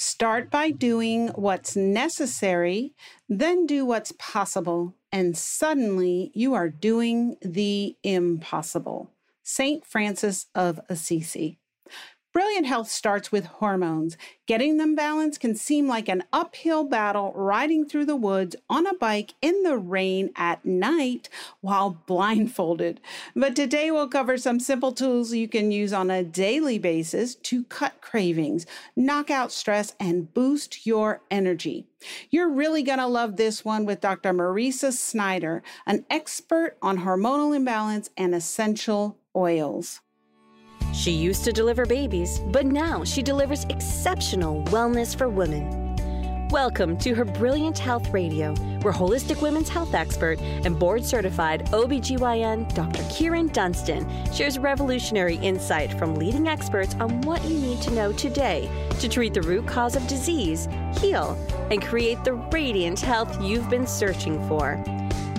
Start by doing what's necessary, then do what's possible, and suddenly you are doing the impossible. St. Francis of Assisi. Brilliant health starts with hormones. Getting them balanced can seem like an uphill battle riding through the woods on a bike in the rain at night while blindfolded. But today we'll cover some simple tools you can use on a daily basis to cut cravings, knock out stress, and boost your energy. You're really going to love this one with Dr. Mariza Snyder, an expert on hormonal imbalance and essential oils. She used to deliver babies, but now she delivers exceptional wellness for women. Welcome to her Brilliant Health Radio, where holistic women's health expert and board certified OBGYN Dr. Kyrin Dunston shares revolutionary insight from leading experts on what you need to know today to treat the root cause of disease, heal, and create the radiant health you've been searching for.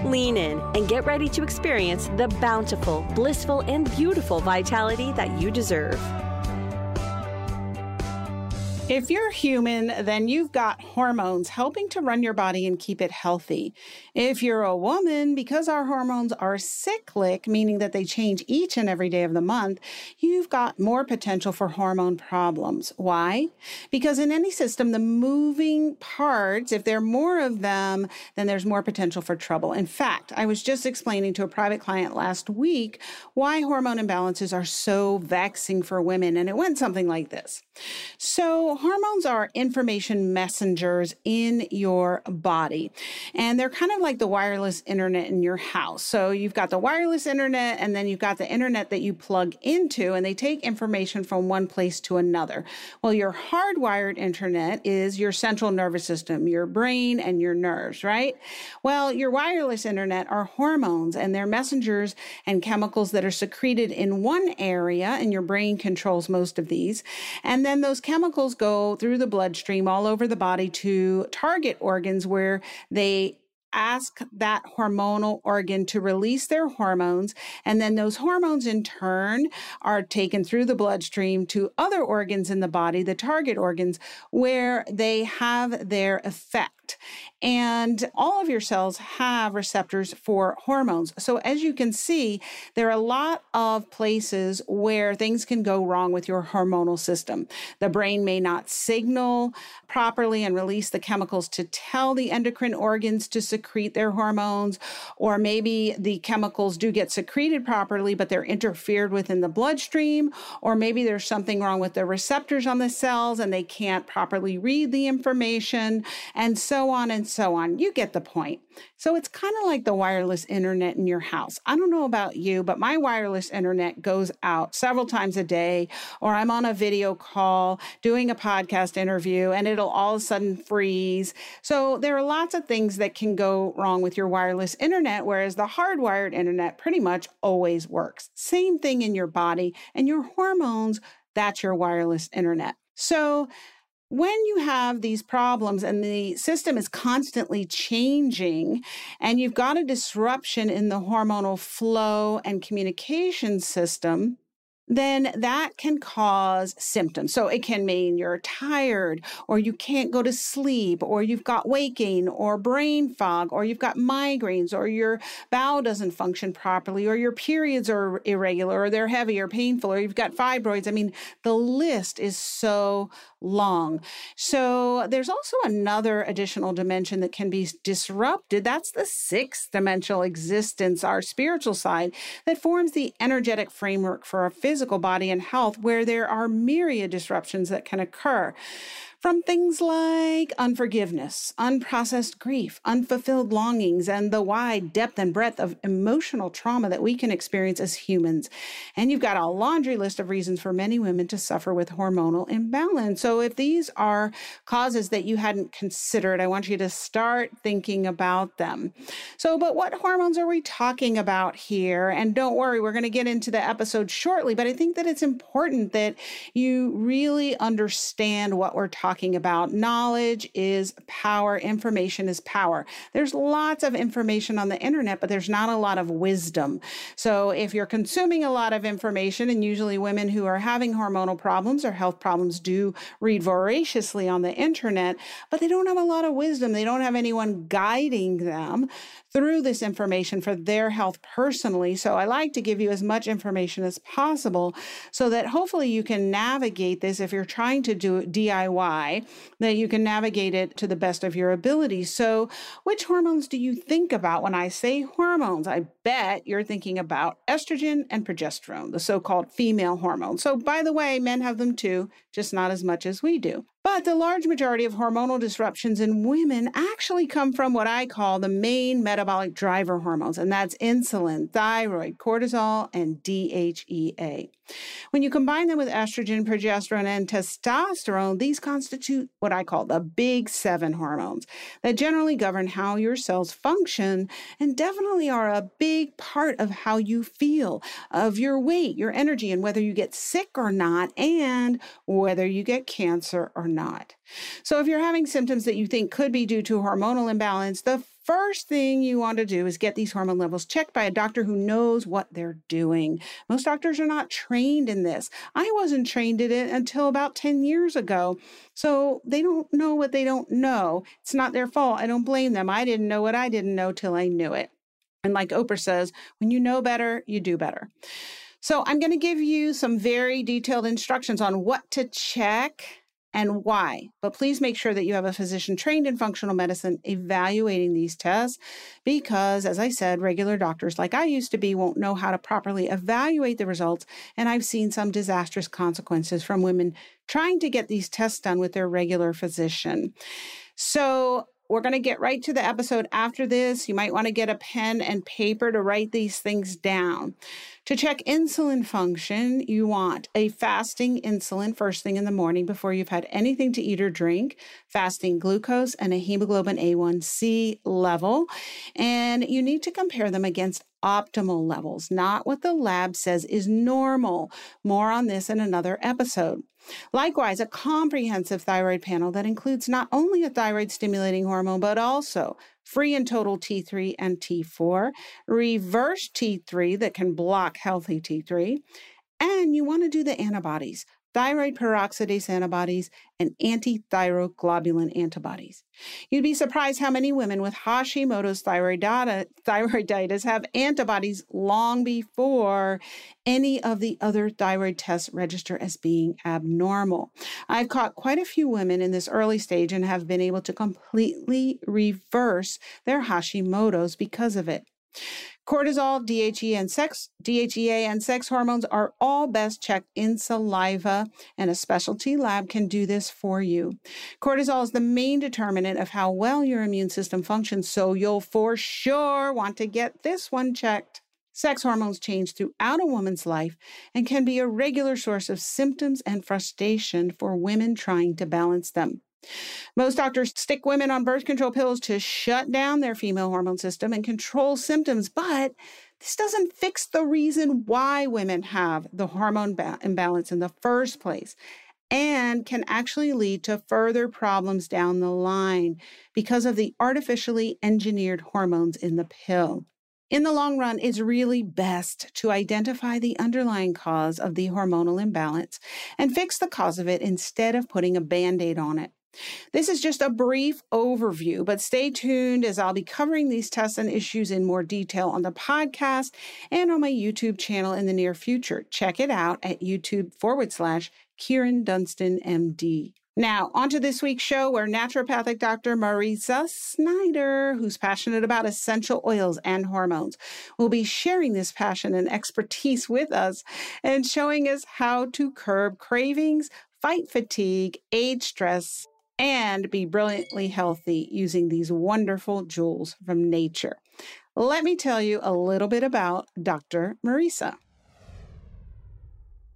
Lean in and get ready to experience the bountiful, blissful, and beautiful vitality that you deserve. If you're human, then you've got hormones helping to run your body and keep it healthy. If you're a woman, because our hormones are cyclic, meaning that they change each and every day of the month, you've got more potential for hormone problems. Why? Because in any system, the moving parts, if there are more of them, then there's more potential for trouble. In fact, I was just explaining to a private client last week why hormone imbalances are so vexing for women, and it went something like this. So, hormones are information messengers in your body, and they're kind of like the wireless internet in your house. So, you've got the wireless internet, and then you've got the internet that you plug into, and they take information from one place to another. Well, your hardwired internet is your central nervous system, your brain, and your nerves, right? Well, your wireless internet are hormones, and they're messengers and chemicals that are secreted in one area, and your brain controls most of these. And then those chemicals go through the bloodstream all over the body to target organs where they ask that hormonal organ to release their hormones. And then those hormones in turn are taken through the bloodstream to other organs in the body, the target organs, where they have their effect. And all of your cells have receptors for hormones. So as you can see, there are a lot of places where things can go wrong with your hormonal system. The brain may not signal properly and release the chemicals to tell the endocrine organs to secrete their hormones, or maybe the chemicals do get secreted properly, but they're interfered with in the bloodstream, or maybe there's something wrong with the receptors on the cells and they can't properly read the information, and so on and so on. You get the point. So it's kind of like the wireless internet in your house. I don't know about you, but my wireless internet goes out several times a day, or I'm on a video call doing a podcast interview and it'll all of a sudden freeze. So there are lots of things that can go wrong with your wireless internet, whereas the hardwired internet pretty much always works. Same thing in your body and your hormones. That's your wireless internet. So, when you have these problems and the system is constantly changing and you've got a disruption in the hormonal flow and communication system, then that can cause symptoms. So it can mean you're tired or you can't go to sleep or you've got waking or brain fog or you've got migraines or your bowel doesn't function properly or your periods are irregular or they're heavy or painful or you've got fibroids. I mean, the list is so long. So there's also another additional dimension that can be disrupted. That's the sixth dimensional existence, our spiritual side that forms the energetic framework for our physical physical body and health where there are myriad disruptions that can occur from things like unforgiveness, unprocessed grief, unfulfilled longings, and the wide depth and breadth of emotional trauma that we can experience as humans. And you've got a laundry list of reasons for many women to suffer with hormonal imbalance. So if these are causes that you hadn't considered, I want you to start thinking about them. So, but what hormones are we talking about here? And don't worry, we're going to get into the episode shortly, but I think that it's important that you really understand what we're talking about. Knowledge is power, information is power. There's lots of information on the internet, but there's not a lot of wisdom. So if you're consuming a lot of information, and usually women who are having hormonal problems or health problems do read voraciously on the internet, but they don't have a lot of wisdom. They don't have anyone guiding them through this information for their health personally. So I like to give you as much information as possible so that hopefully you can navigate this if you're trying to do DIY, that you can navigate it to the best of your ability. So, which hormones do you think about when I say hormones? I bet you're thinking about estrogen and progesterone, the so called female hormones. So, by the way, men have them too, just not as much as we do. But the large majority of hormonal disruptions in women actually come from what I call the main metabolic driver hormones, and that's insulin, thyroid, cortisol, and DHEA. When you combine them with estrogen, progesterone, and testosterone, these constitute what I call the big seven hormones that generally govern how your cells function and definitely are a big part of how you feel, of your weight, your energy, and whether you get sick or not, and whether you get cancer or not. So, if you're having symptoms that you think could be due to hormonal imbalance, the first thing you want to do is get these hormone levels checked by a doctor who knows what they're doing. Most doctors are not trained in this. I wasn't trained in it until about 10 years ago. So they don't know what they don't know. It's not their fault. I don't blame them. I didn't know what I didn't know till I knew it. And like Oprah says, when you know better, you do better. So I'm going to give you some very detailed instructions on what to check and why. But please make sure that you have a physician trained in functional medicine evaluating these tests because, as I said, regular doctors like I used to be won't know how to properly evaluate the results. And I've seen some disastrous consequences from women trying to get these tests done with their regular physician. So, we're going to get right to the episode after this. You might want to get a pen and paper to write these things down. To check insulin function, you want a fasting insulin first thing in the morning before you've had anything to eat or drink, fasting glucose, and a hemoglobin A1C level. And you need to compare them against optimal levels, not what the lab says is normal. More on this in another episode. Likewise, a comprehensive thyroid panel that includes not only a thyroid stimulating hormone, but also free and total T3 and T4, reverse T3 that can block healthy T3, and you want to do the antibodies thyroid peroxidase antibodies, and antithyroglobulin antibodies. You'd be surprised how many women with Hashimoto's thyroiditis have antibodies long before any of the other thyroid tests register as being abnormal. I've caught quite a few women in this early stage and have been able to completely reverse their Hashimoto's because of it. Cortisol, DHE, and sex, DHEA and sex hormones are all best checked in saliva, and a specialty lab can do this for you. Cortisol is the main determinant of how well your immune system functions, so you'll for sure want to get this one checked. Sex hormones change throughout a woman's life and can be a regular source of symptoms and frustration for women trying to balance them. Most doctors stick women on birth control pills to shut down their female hormone system and control symptoms, but this doesn't fix the reason why women have the hormone ba- imbalance in the first place and can actually lead to further problems down the line because of the artificially engineered hormones in the pill. In the long run, it's really best to identify the underlying cause of the hormonal imbalance and fix the cause of it instead of putting a band aid on it. This is just a brief overview, but stay tuned as I'll be covering these tests and issues in more detail on the podcast and on my YouTube channel in the near future. Check it out at YouTube forward slash Kyrin Dunston MD. Now, on to this week's show where naturopathic Dr. Mariza Snyder, who's passionate about essential oils and hormones, will be sharing this passion and expertise with us and showing us how to curb cravings, fight fatigue, age stress, and be brilliantly healthy using these wonderful jewels from nature. Let me tell you a little bit about Dr. Mariza.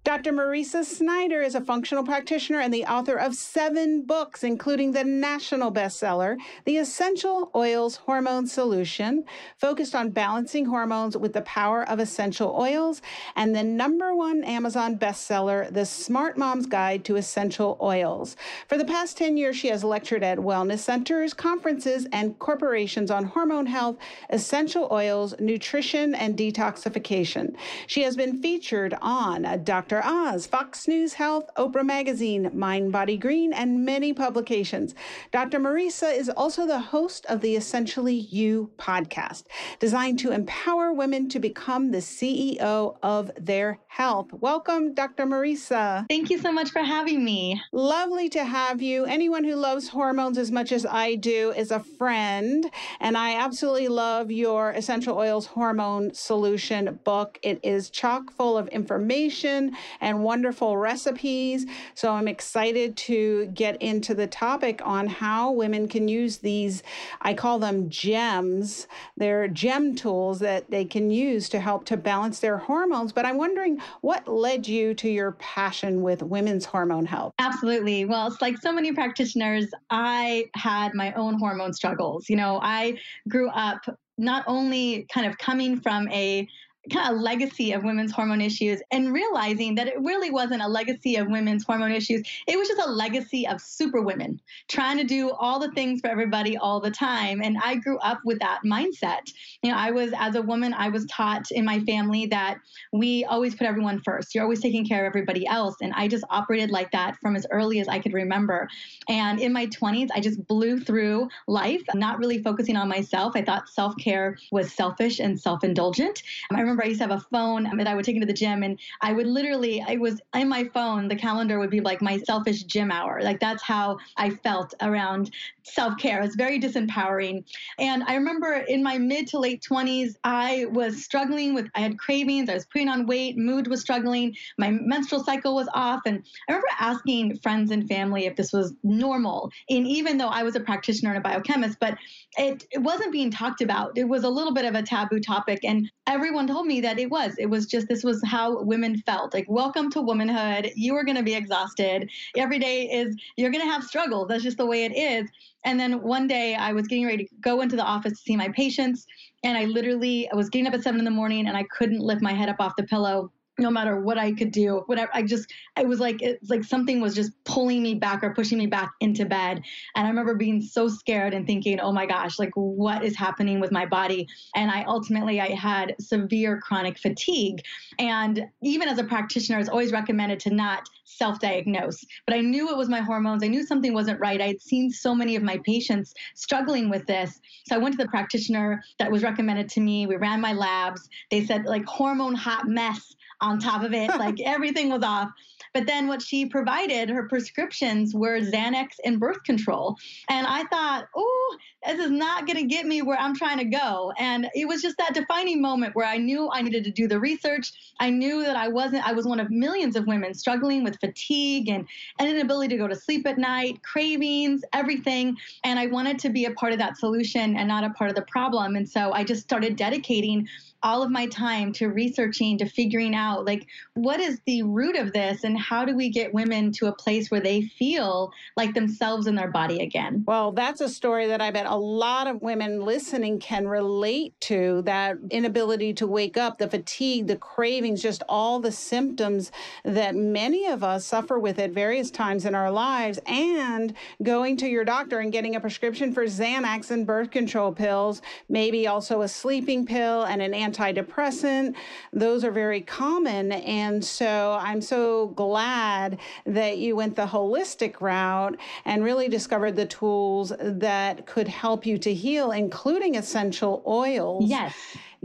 Dr. Mariza Snyder is a functional practitioner and the author of seven books, including the national bestseller, The Essential Oils Hormone Solution, focused on balancing hormones with the power of essential oils, and the number one Amazon bestseller, The Smart Mom's Guide to Essential Oils. For the past 10 years, she has lectured at wellness centers, conferences, and corporations on hormone health, essential oils, nutrition, and detoxification. She has been featured on uh, Dr. Dr. Oz, Fox News Health, Oprah Magazine, Mind Body Green, and many publications. Dr. Mariza is also the host of the Essentially You podcast, designed to empower women to become the CEO of their health. Welcome, Dr. Mariza. Thank you so much for having me. Lovely to have you. Anyone who loves hormones as much as I do is a friend, and I absolutely love your Essential Oils Hormone Solution book. It is chock full of information and wonderful recipes. So I'm excited to get into the topic on how women can use these, I call them gems. They're gem tools that they can use to help to balance their hormones. But I'm wondering what led you to your passion with women's hormone health? Absolutely. Well, it's like so many practitioners, I had my own hormone struggles. You know, I grew up not only kind of coming from a kind of legacy of women's hormone issues and realizing that it really wasn't a legacy of women's hormone issues. It was just a legacy of super women trying to do all the things for everybody all the time. And I grew up with that mindset. You know, I was, as a woman, I was taught in my family that we always put everyone first. You're always taking care of everybody else. And I just operated like that from as early as I could remember. And in my 20s, I just blew through life, not really focusing on myself. I thought self care was selfish and self indulgent. I remember remember I used to have a phone um, that I would take into the gym, and I would literally, I was in my phone, the calendar would be like my selfish gym hour. Like that's how I felt around self care. It's very disempowering. And I remember in my mid to late 20s, I was struggling with, I had cravings, I was putting on weight, mood was struggling, my menstrual cycle was off. And I remember asking friends and family if this was normal. And even though I was a practitioner and a biochemist, but it, it wasn't being talked about. It was a little bit of a taboo topic. And everyone told me that it was. It was just, this was how women felt. Like, welcome to womanhood. You are going to be exhausted. Every day is, you're going to have struggles. That's just the way it is. And then one day I was getting ready to go into the office to see my patients. And I literally I was getting up at seven in the morning and I couldn't lift my head up off the pillow no matter what I could do, whatever. I just, I was like, it's like something was just pulling me back or pushing me back into bed. And I remember being so scared and thinking, oh my gosh, like what is happening with my body? And I ultimately, I had severe chronic fatigue. And even as a practitioner, it's always recommended to not self diagnose. But I knew it was my hormones. I knew something wasn't right. I had seen so many of my patients struggling with this. So I went to the practitioner that was recommended to me. We ran my labs. They said, like, hormone hot mess on top of it. like everything was off. But then what she provided, her prescriptions were Xanax and birth control. And I thought, oh, this is not going to get me where I'm trying to go. And it was just that defining moment where I knew I needed to do the research. I knew that I wasn't, I was one of millions of women struggling with fatigue and an inability to go to sleep at night, cravings, everything. And I wanted to be a part of that solution and not a part of the problem. And so I just started dedicating all of my time to researching, to figuring out like what is the root of this and how do we get women to a place where they feel like themselves in their body again? Well, that's a story that I bet a lot of women listening can relate to that inability to wake up, the fatigue, the cravings, just all the symptoms that many of us suffer with at various times in our lives, and going to your doctor and getting a prescription for Xanax and birth control pills, maybe also a sleeping pill and an anti antidepressant. Those are very common. And so I'm so glad that you went the holistic route and really discovered the tools that could help you to heal, including essential oils. Yes.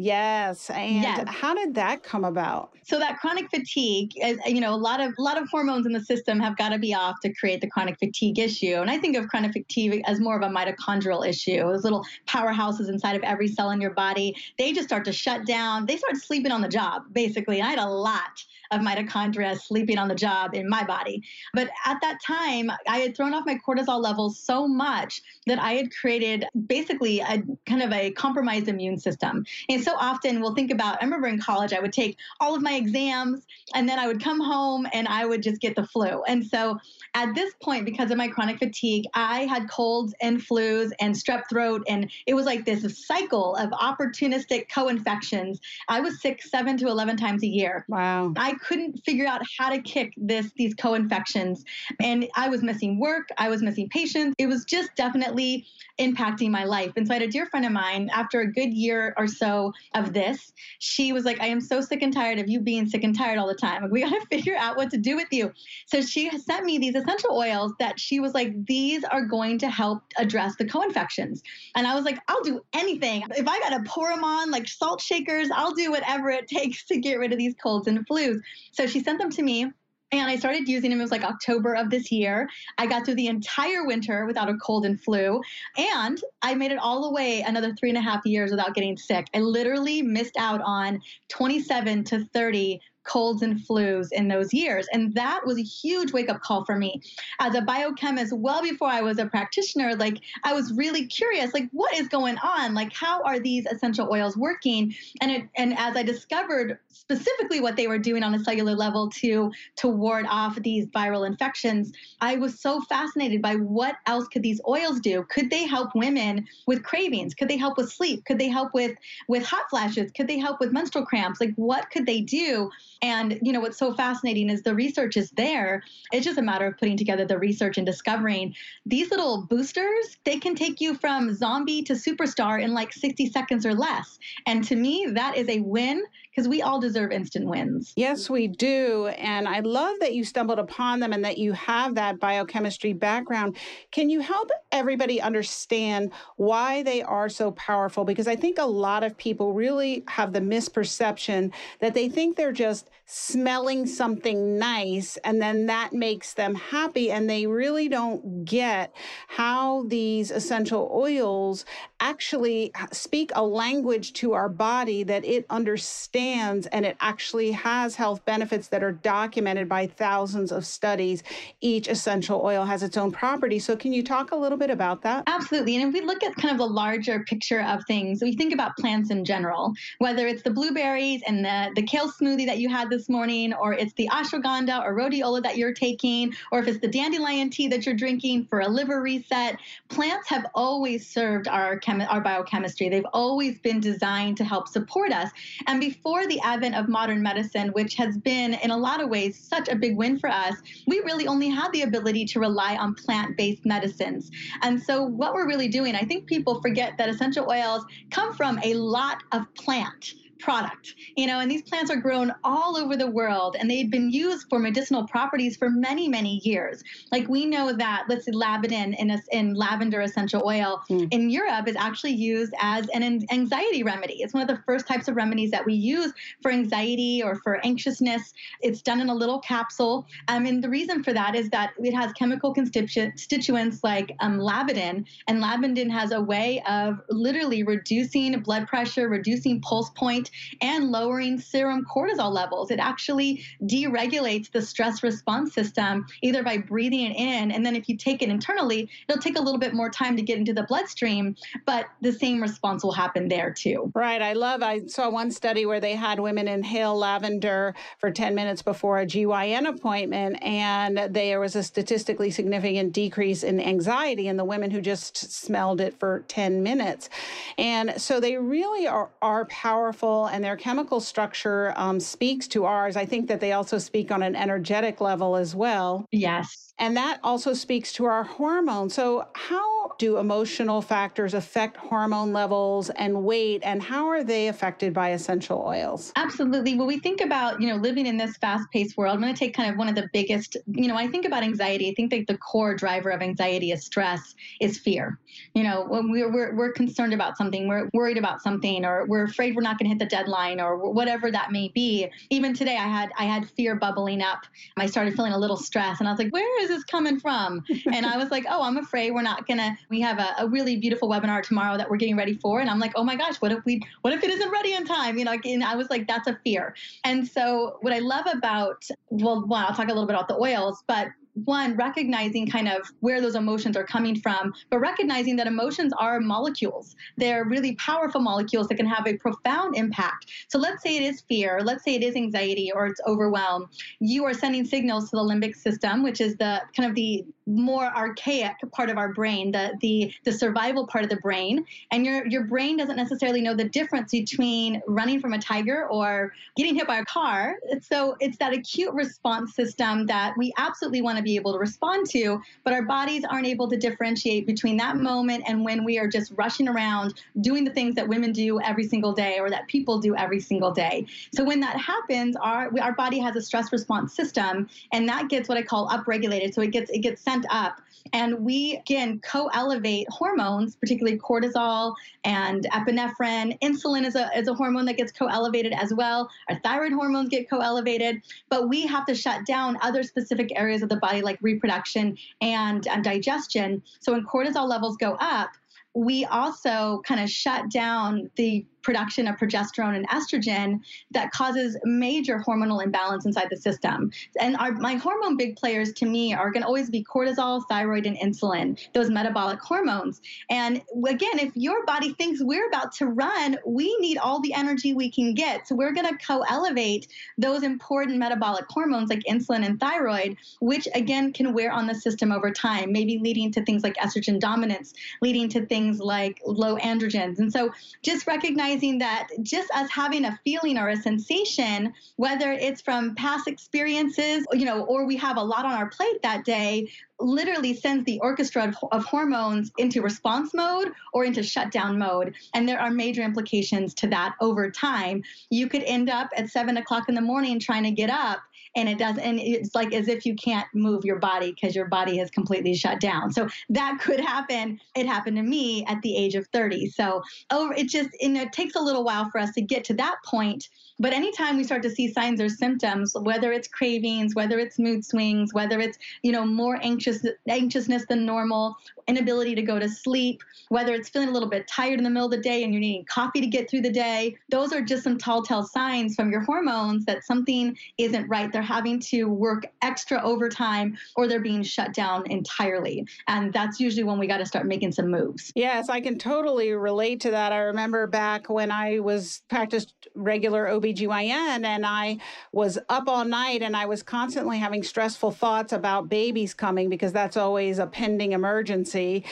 Yes. And yes. how did that come about? So that chronic fatigue, eh, eh, you know, a lot of a lot of hormones in the system have got to be off to create the chronic fatigue issue. And I think of chronic fatigue as more of a mitochondrial issue. Those little powerhouses inside of every cell in your body, they just start to shut down. They start sleeping on the job, basically. I had a lot of mitochondria sleeping on the job in my body. But at that time, I had thrown off my cortisol levels so much that I had created basically a kind of a compromised immune system. And so often we'll think about, I remember in college, I would take all of my exams and then I would come home and I would just get the flu. And so at this point, because of my chronic fatigue, I had colds and flus and strep throat. And it was like this cycle of opportunistic co infections. I was sick seven to 11 times a year. Wow. I couldn't figure out how to kick this, these co infections. And I was missing work, I was missing patients. It was just definitely impacting my life. And so I had a dear friend of mine, after a good year or so of this, she was like, I am so sick and tired of you being sick and tired all the time. We got to figure out what to do with you. So she sent me these essential oils that she was like, these are going to help address the co infections. And I was like, I'll do anything. If I got to pour them on like salt shakers, I'll do whatever it takes to get rid of these colds and flus. So she sent them to me. And I started using them. It was like October of this year. I got through the entire winter without a cold and flu. And I made it all the way another three and a half years without getting sick. I literally missed out on 27 to 30 colds and flus in those years. And that was a huge wake up call for me. As a biochemist, well before I was a practitioner, like I was really curious, like what is going on? Like how are these essential oils working? And it and as I discovered specifically what they were doing on a cellular level to to ward off these viral infections, I was so fascinated by what else could these oils do? Could they help women with cravings? Could they help with sleep? Could they help with with hot flashes? Could they help with menstrual cramps? Like what could they do? And you know what's so fascinating is the research is there. It's just a matter of putting together the research and discovering these little boosters. They can take you from zombie to superstar in like 60 seconds or less. And to me, that is a win because we all deserve instant wins. Yes, we do. And I love that you stumbled upon them and that you have that biochemistry background. Can you help everybody understand why they are so powerful? Because I think a lot of people really have the misperception that they think they're just smelling something nice and then that makes them happy. And they really don't get how these essential oils actually speak a language to our body that it understands and it actually has health benefits that are documented by thousands of studies. Each essential oil has its own property. So, can you talk a little bit about that? Absolutely. And if we look at kind of the larger picture of things, we think about plants in general, whether it's the blueberries and the, the kale smoothie that you had this morning, or it's the ashwagandha or rhodiola that you're taking, or if it's the dandelion tea that you're drinking for a liver reset, plants have always served our our biochemistry. They've always been designed to help support us. And before the advent of modern medicine, which has been in a lot of ways such a big win for us, we really only had the ability to rely on plant-based medicines. And so what we're really doing, I think people forget that essential oils come from a lot of plant product you know and these plants are grown all over the world and they've been used for medicinal properties for many many years. Like we know that let's say lavandin in, a, in lavender essential oil mm. in europe is actually used as an anxiety remedy. It's one of the first types of remedies that we use for anxiety or for anxiousness. It's done in a little capsule. Um, and the reason for that is that it has chemical constituents like um, and lavandin has a way of literally reducing blood pressure reducing pulse point and lowering serum cortisol levels. It actually deregulates the stress response system either by breathing it in, and then if you take it internally, it'll take a little bit more time to get into the bloodstream, but the same response will happen there too. Right. I love, I saw one study where they had women inhale lavender for 10 minutes before a GYN appointment, and there was a statistically significant decrease in anxiety in the women who just smelled it for 10 minutes. And so they really are, are powerful and their chemical structure um, speaks to ours. I think that they also speak on an energetic level as well. Yes. And that also speaks to our hormones. So, how do emotional factors affect hormone levels and weight, and how are they affected by essential oils? Absolutely. When we think about, you know, living in this fast-paced world, I'm going to take kind of one of the biggest, you know, I think about anxiety. I think that the core driver of anxiety is stress, is fear. You know, when we're we're, we're concerned about something, we're worried about something, or we're afraid we're not going to hit the deadline or whatever that may be. Even today, I had I had fear bubbling up. I started feeling a little stress, and I was like, "Where is this coming from?" and I was like, "Oh, I'm afraid we're not gonna. We have a, a really beautiful webinar tomorrow that we're getting ready for." And I'm like, "Oh my gosh, what if we? What if it isn't ready in time?" You know, and I was like, "That's a fear." And so, what I love about well, one, I'll talk a little bit about the oils, but one, recognizing kind of where those emotions are coming from, but recognizing that emotions are molecules. They're really powerful molecules that can have a profound impact. So let's say it is fear, let's say it is anxiety or it's overwhelm. You are sending signals to the limbic system, which is the kind of the more archaic part of our brain, the the the survival part of the brain, and your your brain doesn't necessarily know the difference between running from a tiger or getting hit by a car. So it's that acute response system that we absolutely want to be able to respond to, but our bodies aren't able to differentiate between that moment and when we are just rushing around doing the things that women do every single day or that people do every single day. So when that happens, our our body has a stress response system, and that gets what I call upregulated. So it gets it gets sent up. And we, again, co elevate hormones, particularly cortisol and epinephrine. Insulin is a, is a hormone that gets co elevated as well. Our thyroid hormones get co elevated. But we have to shut down other specific areas of the body, like reproduction and, and digestion. So when cortisol levels go up, we also kind of shut down the production of progesterone and estrogen that causes major hormonal imbalance inside the system. And our, my hormone big players to me are going to always be cortisol, thyroid, and insulin, those metabolic hormones. And again, if your body thinks we're about to run, we need all the energy we can get. So we're going to co elevate those important metabolic hormones like insulin and thyroid, which again can wear on the system over time, maybe leading to things like estrogen dominance, leading to things like low androgens. And so just recognize recognizing that just as having a feeling or a sensation, whether it's from past experiences, you know, or we have a lot on our plate that day, literally sends the orchestra of, of, hormones into response mode or into shutdown mode. And there are major implications to that over time. You could end up at seven o'clock in the morning trying to get up and it does and it's like as if you can't move your body because your body has completely shut down. So that could happen. It happened to me at the age of 30 so over it just and it takes a little while for us to get to that point but anytime we start to see signs or symptoms whether it's cravings whether it's mood swings whether it's you know more anxious anxiousness than normal inability to go to sleep whether it's feeling a little bit tired in the middle of the day and you're needing coffee to get through the day those are just some tall tale signs from your hormones that something isn't right they're having to work extra overtime or they're being shut down entirely. And that's usually when we got to start making some moves. Yes, I can totally relate to that. I remember back when I was practiced regular OBGYN and I was up all night and I was constantly having stressful thoughts about babies coming because that's always a pending emergency.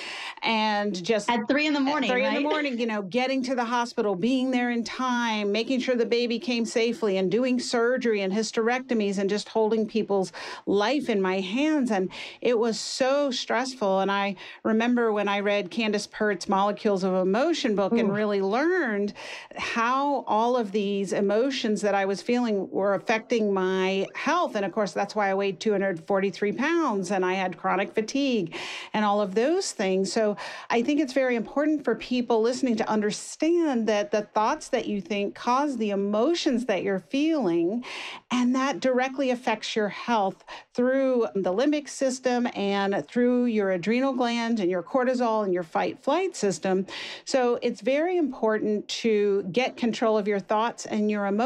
And just at three in the morning, three right? in the morning, you know, getting to the hospital, being there in time, making sure the baby came safely and doing surgery and hysterectomies and just holding people's life in my hands. And it was so stressful. And I remember when I read Candace Pert's Molecules of Emotion book Ooh. and really learned how all of these emotions that I was feeling were affecting my health. And of course, that's why I weighed 243 pounds and I had chronic fatigue and all of those things. So I think it's very important for people listening to understand that the thoughts that you think cause the emotions that you're feeling, and that directly affects your health through the limbic system and through your adrenal glands and your cortisol and your fight flight system. So it's very important to get control of your thoughts and your emotions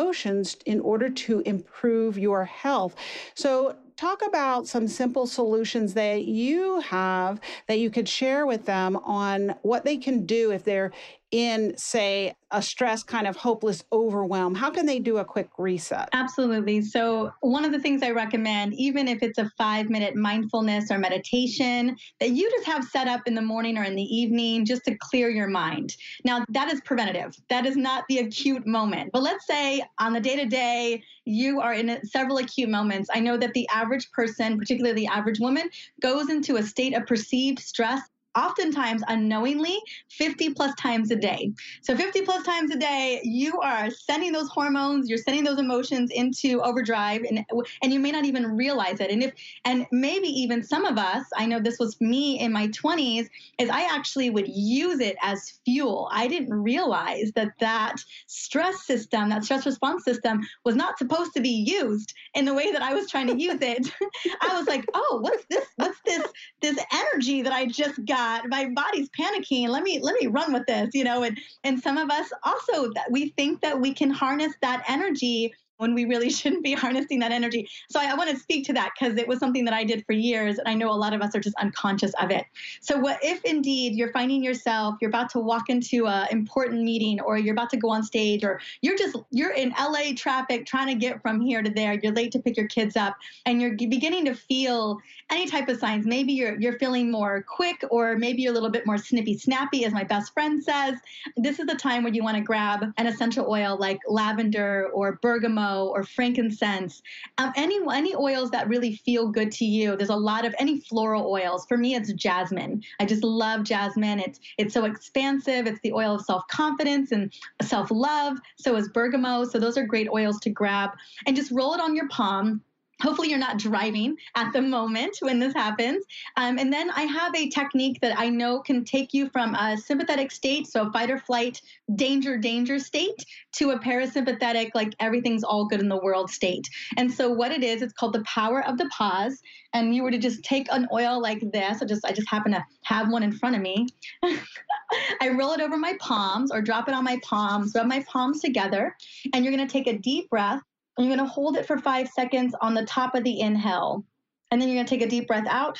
in order to improve your health. So talk about some simple solutions that you have that you could share with them on what they can do if they're in, say, a stress kind of hopeless overwhelm? How can they do a quick reset? Absolutely. So, one of the things I recommend, even if it's a five minute mindfulness or meditation that you just have set up in the morning or in the evening just to clear your mind. Now, that is preventative, that is not the acute moment. But let's say on the day to day, you are in several acute moments. I know that the average person, particularly the average woman, goes into a state of perceived stress oftentimes unknowingly 50 plus times a day. So 50 plus times a day, you are sending those hormones, you're sending those emotions into overdrive and and you may not even realize it. And if and maybe even some of us, I know this was me in my 20s, is I actually would use it as fuel. I didn't realize that that stress system, that stress response system was not supposed to be used in the way that I was trying to use it. I was like, "Oh, what's this? What's this this energy that I just got that my body's panicking. Let me let me run with this you know and and some of us also that we think that we can harness that energy when we really shouldn't be harnessing that energy. So I, I want to speak to that because it was something that I did for years, and I know a lot of us are just unconscious of it. So what if indeed you're finding yourself you're about to walk into an important meeting, or you're about to go on stage, or you're just you're in LA traffic trying to get from here to there. You're late to pick your kids up, and you're beginning to feel any type of signs. Maybe you're you're feeling more quick, or maybe you're a little bit more snippy snappy, as my best friend says. This is the time where you want to grab an essential oil like lavender or bergamot or frankincense, um, any any oils that really feel good to you. There's a lot of any floral oils. For me, it's jasmine. I just love jasmine. It's it's so expansive. It's the oil of self confidence and self love. So is bergamot. So those are great oils to grab and just roll it on your palm Hopefully, you're not driving at the moment when this happens. Um, and then I have a technique that I know can take you from a sympathetic state, so fight or flight, danger, danger state, to a parasympathetic, like everything's all good in the world state. And so, what it is, it's called the power of the pause. And you were to just take an oil like this, I just I just happen to have one in front of me. I roll it over my palms or drop it on my palms, rub my palms together, and you're going to take a deep breath and you're going to hold it for five seconds on the top of the inhale. And then you're going to take a deep breath out,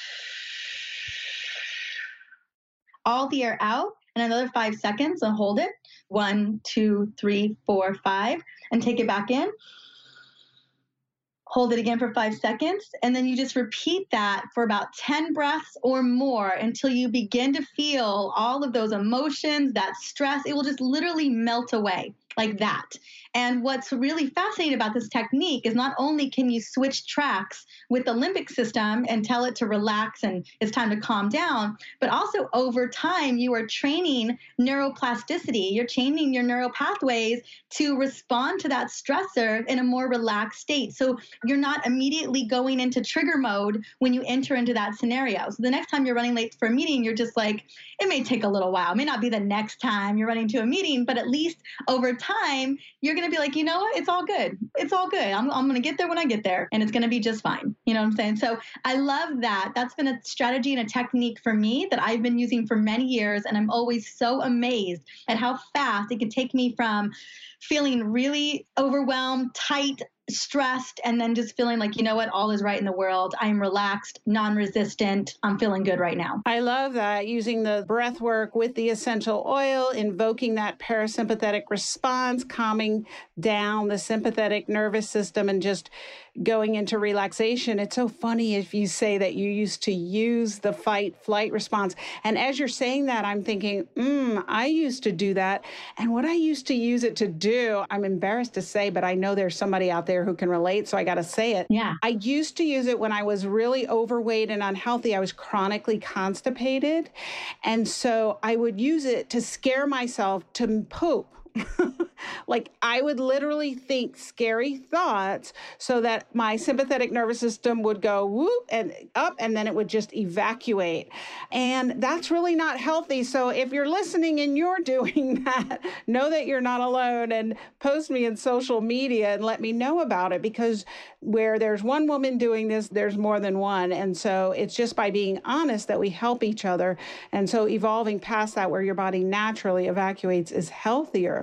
all the air out, and another five seconds and hold it. One, two, three, four, five, and take it back in. Hold it again for five seconds, and then you just repeat that for about 10 breaths or more until you begin to feel all of those emotions, that stress. It will just literally melt away like that. And what's really fascinating about this technique is not only can you switch tracks with the limbic system and tell it to relax and it's time to calm down, but also over time you are training neuroplasticity. You're changing your neural pathways to respond to that stressor in a more relaxed state. So you're not immediately going into trigger mode when you enter into that scenario. So the next time you're running late for a meeting, you're just like, it may take a little while. It may not be the next time you're running to a meeting, but at least over time, you're going to be like, you know what? It's all good. It's all good. I'm, I'm going to get there when I get there and it's going to be just fine. You know what I'm saying? So I love that. That's been a strategy and a technique for me that I've been using for many years. And I'm always so amazed at how fast it can take me from feeling really overwhelmed, tight, stressed and then just feeling like, you know what, all is right in the world. I'm relaxed, non resistant. I'm feeling good right now. I love that using the breath work with the essential oil, invoking that parasympathetic response, calming down the sympathetic nervous system, and just going into relaxation. It's so funny if you say that you used to use the fight flight response. And as you're saying that, I'm thinking, mm, I used to do that. And what I used to use it to do, I'm embarrassed to say, but I know there's somebody out there who can relate. So I got to say it. Yeah. I used to use it when I was really overweight and unhealthy. I was chronically constipated. And so I would use it to scare myself to poop. like I would literally think scary thoughts so that my sympathetic nervous system would go whoop and up and then it would just evacuate. And that's really not healthy. So if you're listening and you're doing that, know that you're not alone and post me in social media and let me know about it because where there's one woman doing this, there's more than one. And so it's just by being honest that we help each other. And so evolving past that where your body naturally evacuates is healthier.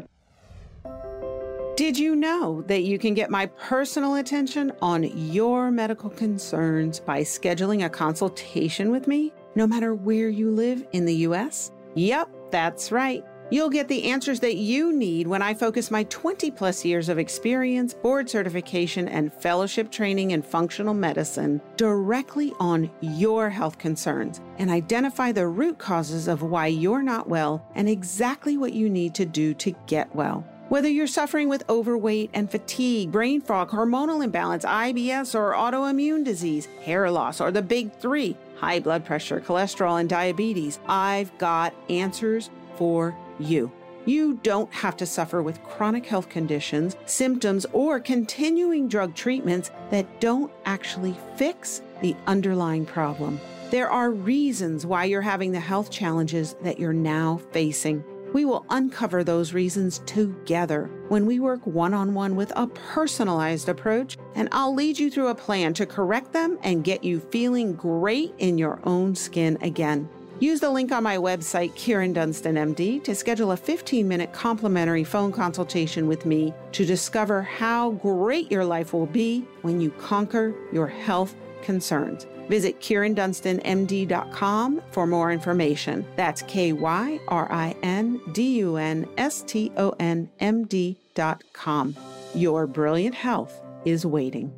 Did you know that you can get my personal attention on your medical concerns by scheduling a consultation with me, no matter where you live in the U.S.? Yep, that's right. You'll get the answers that you need when I focus my 20 plus years of experience, board certification, and fellowship training in functional medicine directly on your health concerns and identify the root causes of why you're not well and exactly what you need to do to get well. Whether you're suffering with overweight and fatigue, brain fog, hormonal imbalance, IBS, or autoimmune disease, hair loss, or the big three, high blood pressure, cholesterol, and diabetes. I've got answers for you. You don't have to suffer with chronic health conditions, symptoms, or continuing drug treatments that don't actually fix the underlying problem. There are reasons why you're having the health challenges that you're now facing. We will uncover those reasons together when we work one on one with a personalized approach, and I'll lead you through a plan to correct them and get you feeling great in your own skin again. Use the link on my website, Kyrin Dunston MD, to schedule a 15 minute complimentary phone consultation with me to discover how great your life will be when you conquer your health concerns. Visit KyrinDunstonMD.com for more information. That's K Y R I N D U N S T O N M D.com. Your brilliant health is waiting.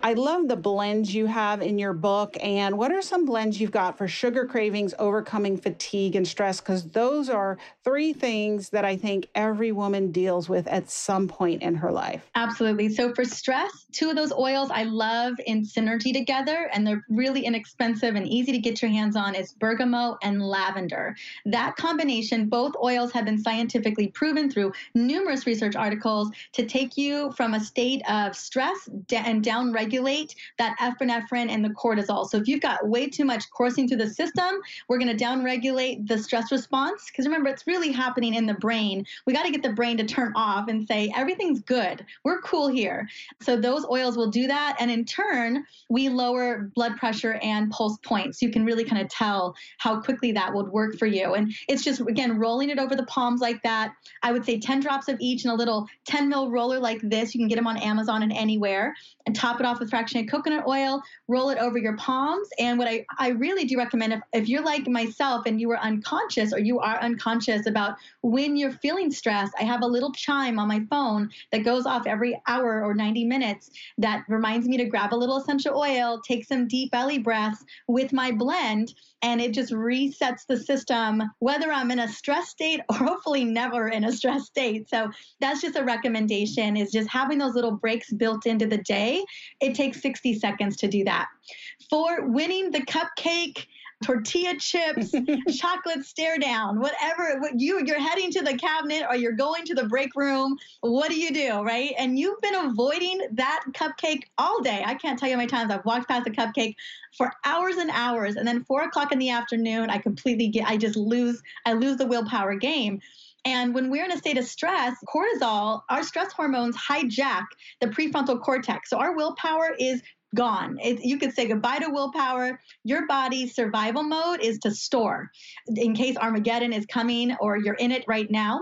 I love the blends you have in your book. And what are some blends you've got for sugar cravings, overcoming fatigue, and stress? Because those are three things that I think every woman deals with at some point in her life. Absolutely. So, for stress, two of those oils I love in synergy together, and they're really inexpensive and easy to get your hands on, is bergamot and lavender. That combination, both oils have been scientifically proven through numerous research articles to take you from a state of stress and down regulate that epinephrine and the cortisol. So if you've got way too much coursing through the system, we're going to downregulate the stress response. Because remember, it's really happening in the brain. We got to get the brain to turn off and say, everything's good. We're cool here. So those oils will do that. And in turn, we lower blood pressure and pulse points. You can really kind of tell how quickly that would work for you. And it's just, again, rolling it over the palms like that. I would say 10 drops of each in a little 10 mil roller like this. You can get them on Amazon and anywhere and top it off with fractionated coconut oil, roll it over your palms. And what I, I really do recommend if, if you're like myself and you are unconscious or you are unconscious about when you're feeling stressed, I have a little chime on my phone that goes off every hour or 90 minutes that reminds me to grab a little essential oil, take some deep belly breaths with my blend and it just resets the system, whether I'm in a stress state or hopefully never in a stress state. So that's just a recommendation is just having those little breaks built into the day. It takes 60 seconds to do that. For winning the cupcake, tortilla chips, chocolate stare down, whatever what you you're heading to the cabinet or you're going to the break room, what do you do, right? And you've been avoiding that cupcake all day. I can't tell you how many times I've walked past a cupcake for hours and hours, and then four o'clock in the afternoon, I completely get I just lose I lose the willpower game. And when we're in a state of stress, cortisol, our stress hormones hijack the prefrontal cortex. So our willpower is gone. It, you could say goodbye to willpower. Your body's survival mode is to store in case Armageddon is coming or you're in it right now.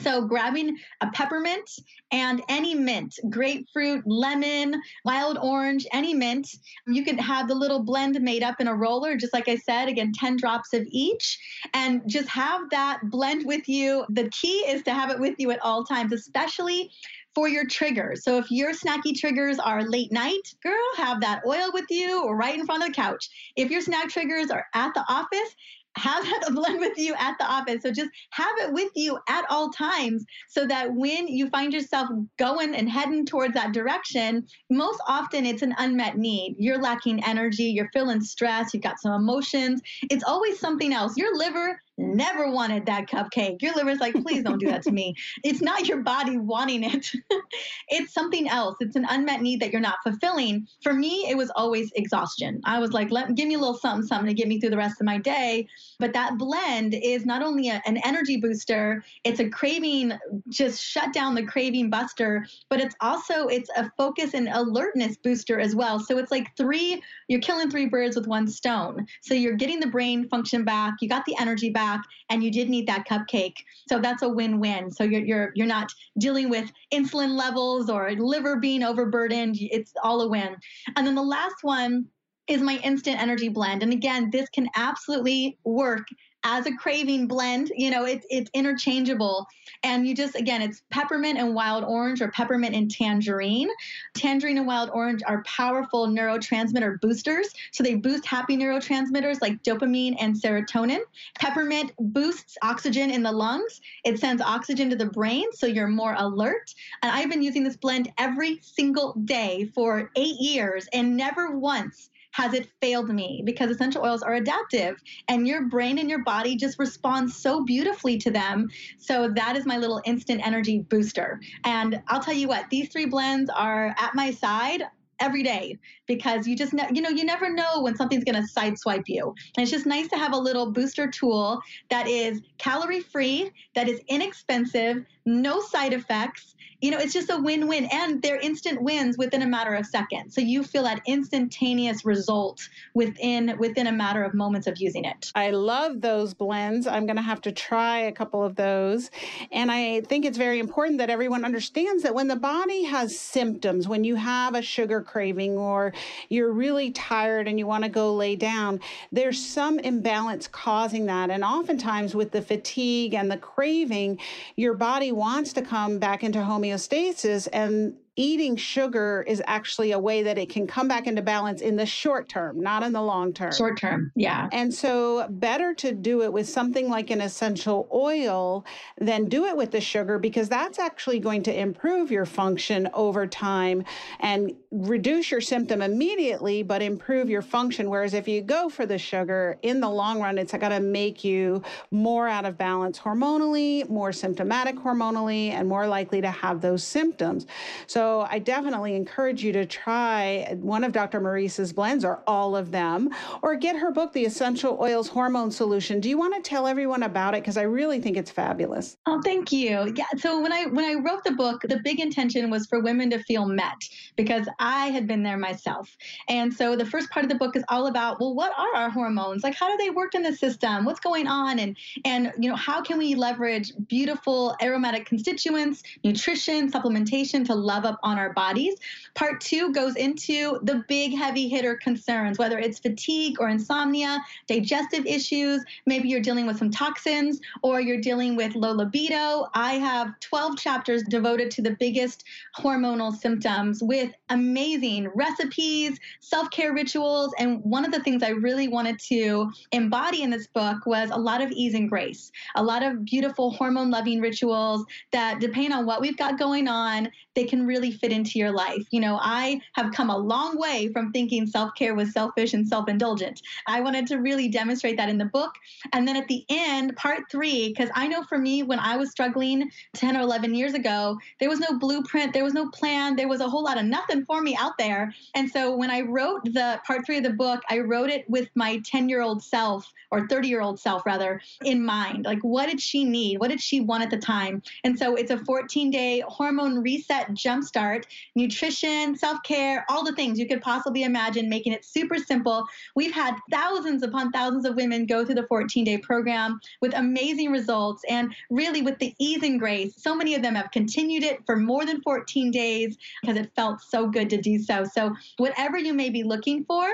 So, grabbing a peppermint and any mint, grapefruit, lemon, wild orange, any mint, you can have the little blend made up in a roller, just like I said, again, 10 drops of each, and just have that blend with you. The key is to have it with you at all times, especially for your triggers. So if your snacky triggers are late night, girl, have that oil with you or right in front of the couch. If your snack triggers are at the office, have that blend with you at the office. So just have it with you at all times so that when you find yourself going and heading towards that direction, most often it's an unmet need. You're lacking energy, you're feeling stress, you've got some emotions. It's always something else. Your liver never wanted that cupcake. Your liver's like, please don't do that to me. It's not your body wanting it, it's something else. It's an unmet need that you're not fulfilling. For me, it was always exhaustion. I was like, let give me a little something, something to get me through the rest of my day. But that blend is not only a, an energy booster, it's a craving, just shut down the craving buster, but it's also it's a focus and alertness booster as well. So it's like three, you're killing three birds with one stone. So you're getting the brain function back, you got the energy back back and you didn't eat that cupcake. So that's a win-win. So you're you're you're not dealing with insulin levels or liver being overburdened. It's all a win. And then the last one is my instant energy blend. And again, this can absolutely work as a craving blend. You know, it's it's interchangeable. And you just again, it's peppermint and wild orange or peppermint and tangerine. Tangerine and wild orange are powerful neurotransmitter boosters. So they boost happy neurotransmitters like dopamine and serotonin. Peppermint boosts oxygen in the lungs. It sends oxygen to the brain so you're more alert. And I've been using this blend every single day for 8 years and never once has it failed me? Because essential oils are adaptive and your brain and your body just respond so beautifully to them. So that is my little instant energy booster. And I'll tell you what, these three blends are at my side every day because you just you know you never know when something's going to sideswipe you and it's just nice to have a little booster tool that is calorie free that is inexpensive no side effects. You know it's just a win-win and they're instant wins within a matter of seconds. So you feel that instantaneous result within within a matter of moments of using it. I love those blends. I'm going to have to try a couple of those. And i think it's very important that everyone understands that when the body has symptoms when you have a sugar craving or you're really tired and you want to go lay down, there's some imbalance causing that. And oftentimes, with the fatigue and the craving, your body wants to come back into homeostasis and eating sugar is actually a way that it can come back into balance in the short term, not in the long term. Short term, yeah. And so, better to do it with something like an essential oil than do it with the sugar because that's actually going to improve your function over time and reduce your symptom immediately, but improve your function. Whereas if you go for the sugar in the long run, it's going to make you more out of balance hormonally, more symptomatic hormonally, and more likely to have those symptoms. So, so I definitely encourage you to try one of Dr. Mariza's blends or all of them, or get her book, The Essential Oils Hormone Solution. Do you want to tell everyone about it? Because I really think it's fabulous. Oh, thank you. Yeah. So when I when I wrote the book, the big intention was for women to feel met because I had been there myself. And so the first part of the book is all about, well, what are our hormones? Like how do they work in the system? What's going on? And and you know, how can we leverage beautiful aromatic constituents, nutrition, supplementation to love up on our bodies. Part two goes into the big heavy hitter concerns, whether it's fatigue or insomnia, digestive issues, maybe you're dealing with some toxins or you're dealing with low libido. I have 12 chapters devoted to the biggest hormonal symptoms with amazing recipes, self care rituals. And one of the things I really wanted to embody in this book was a lot of ease and grace, a lot of beautiful hormone loving rituals that, depending on what we've got going on, they can really fit into your life. You know, I have come a long way from thinking self care was selfish and self indulgent. I wanted to really demonstrate that in the book. And then at the end, part three, because I know for me, when I was struggling 10 or 11 years ago, there was no blueprint, there was no plan, there was a whole lot of nothing for me out there. And so when I wrote the part three of the book, I wrote it with my 10 year old self or 30 year old self rather in mind. Like, what did she need? What did she want at the time? And so it's a 14 day hormone reset jumpstart, nutrition, self care, all the things you could possibly imagine, making it super simple. We've had thousands upon thousands of women go through the 14 day program with amazing results and really with the ease and grace. So many of them have continued it for more than 14 days because it felt so good to do so. So, whatever you may be looking for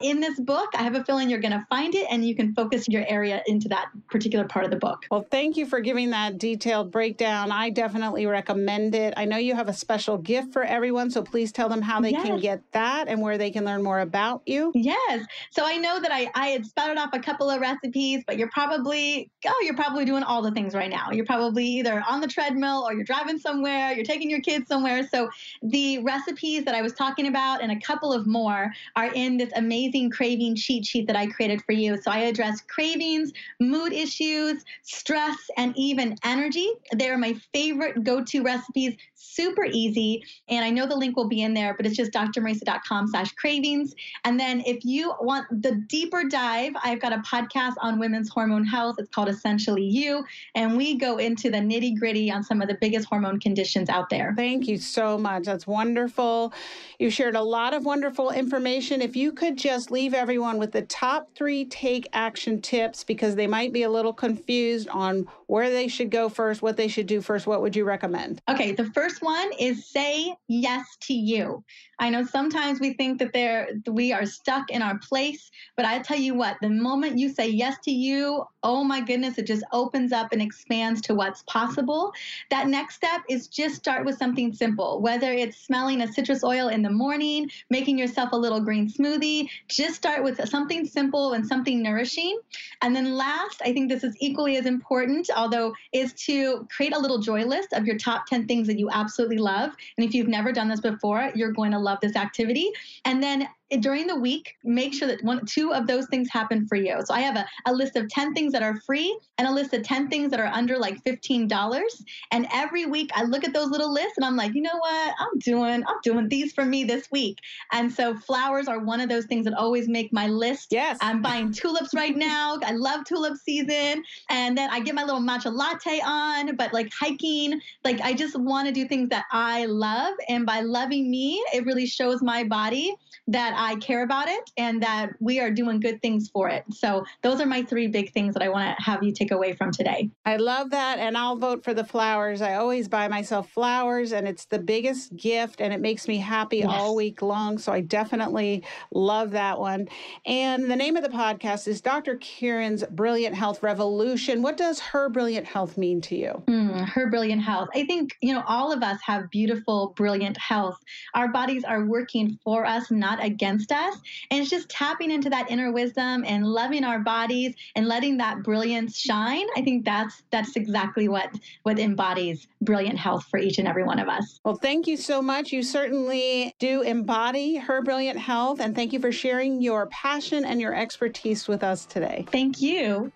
in this book, I have a feeling you're going to find it and you can focus your area into that particular part of the book. Well, thank you for giving that detailed breakdown. I definitely recommend it. I know you have a special gift for everyone, so please tell them how they yes. can get that and where they can learn more about you. Yes. So I know that I, I had spouted off a couple of recipes, but you're probably, oh, you're probably doing all the things right now. You're probably either on the treadmill or you're driving somewhere, you're taking your kids somewhere. So the recipes that I was talking about and a couple of more are in this amazing craving cheat sheet that I created for you. So I address address cravings, mood issues, stress, and even energy. They're my favorite go to recipes, super easy. And I know the link will be in there, but it's just drmariza.com slash cravings. And then if you want the deeper dive, I've got a podcast on women's hormone health. It's called Essentially You. And we go into the nitty gritty on some of the biggest hormone conditions out there. Thank you so much. That's wonderful. You shared a lot of wonderful information. If you could just leave everyone with the top three take action action tips because they might be a little confused on where they should go first, what they should do first. What would you recommend? Okay, the first one is say yes to you. I know sometimes we think that there we are stuck in our place, but I tell you what, the moment you say yes to you, oh my goodness, it just opens up and expands to what's possible. That next step is just start with something simple, whether it's smelling a citrus oil in the morning, making yourself a little green smoothie, just start with something simple and something nourishing. And then last, I think this is equally as important, although is to create a little joy list of your top 10 things that you absolutely love. And if you've never done this before, you're going to love this activity. And then during the week, make sure that one, two of those things happen for you. So I have a, a list of 10 things that are free and a list of 10 things that are under like $15. And every week I look at those little lists and I'm like, you know what? I'm doing, I'm doing these for me this week. And so flowers are one of those things that always make my list. Yes. I'm buying tulips right now. I love tulip season. And then I get my little matcha latte on, but like hiking, like I just want to do things that I love. And by loving me, it really shows my body that I care about it and that we are doing good things for it. So those are my three big things that I want to have you take away from today. I love that. And I'll vote for the flowers. I always buy myself flowers and it's the biggest gift and it makes me happy yes. all week long. So I definitely love that one. And the name of the podcast is Dr. Kyrin's Brilliant Health Revolution. What does her brilliant health mean to you? Mm, her brilliant health. I think, you know, all of us have beautiful, brilliant health. Our bodies are working for us, not against us. And it's just tapping into that inner wisdom and loving our bodies and letting that brilliance shine. I think that's that's exactly what what embodies brilliant health for each and every one of us. Well, thank you so much. You certainly do embody her brilliant health and thank you for sharing your passion and your expertise with us today. Thank you.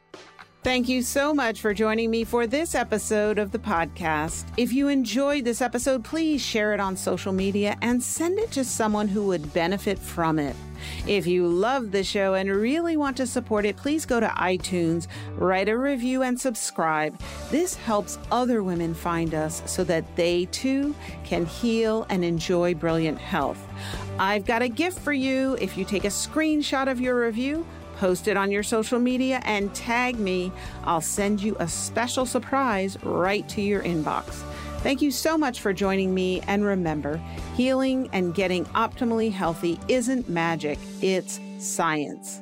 Thank you so much for joining me for this episode of the podcast. If you enjoyed this episode, please share it on social media and send it to someone who would benefit from it. If you love the show and really want to support it, please go to iTunes, write a review, and subscribe. This helps other women find us so that they too can heal and enjoy brilliant health. I've got a gift for you if you take a screenshot of your review post it on your social media, and tag me. I'll send you a special surprise right to your inbox. Thank you so much for joining me. And remember, healing and getting optimally healthy isn't magic, it's science.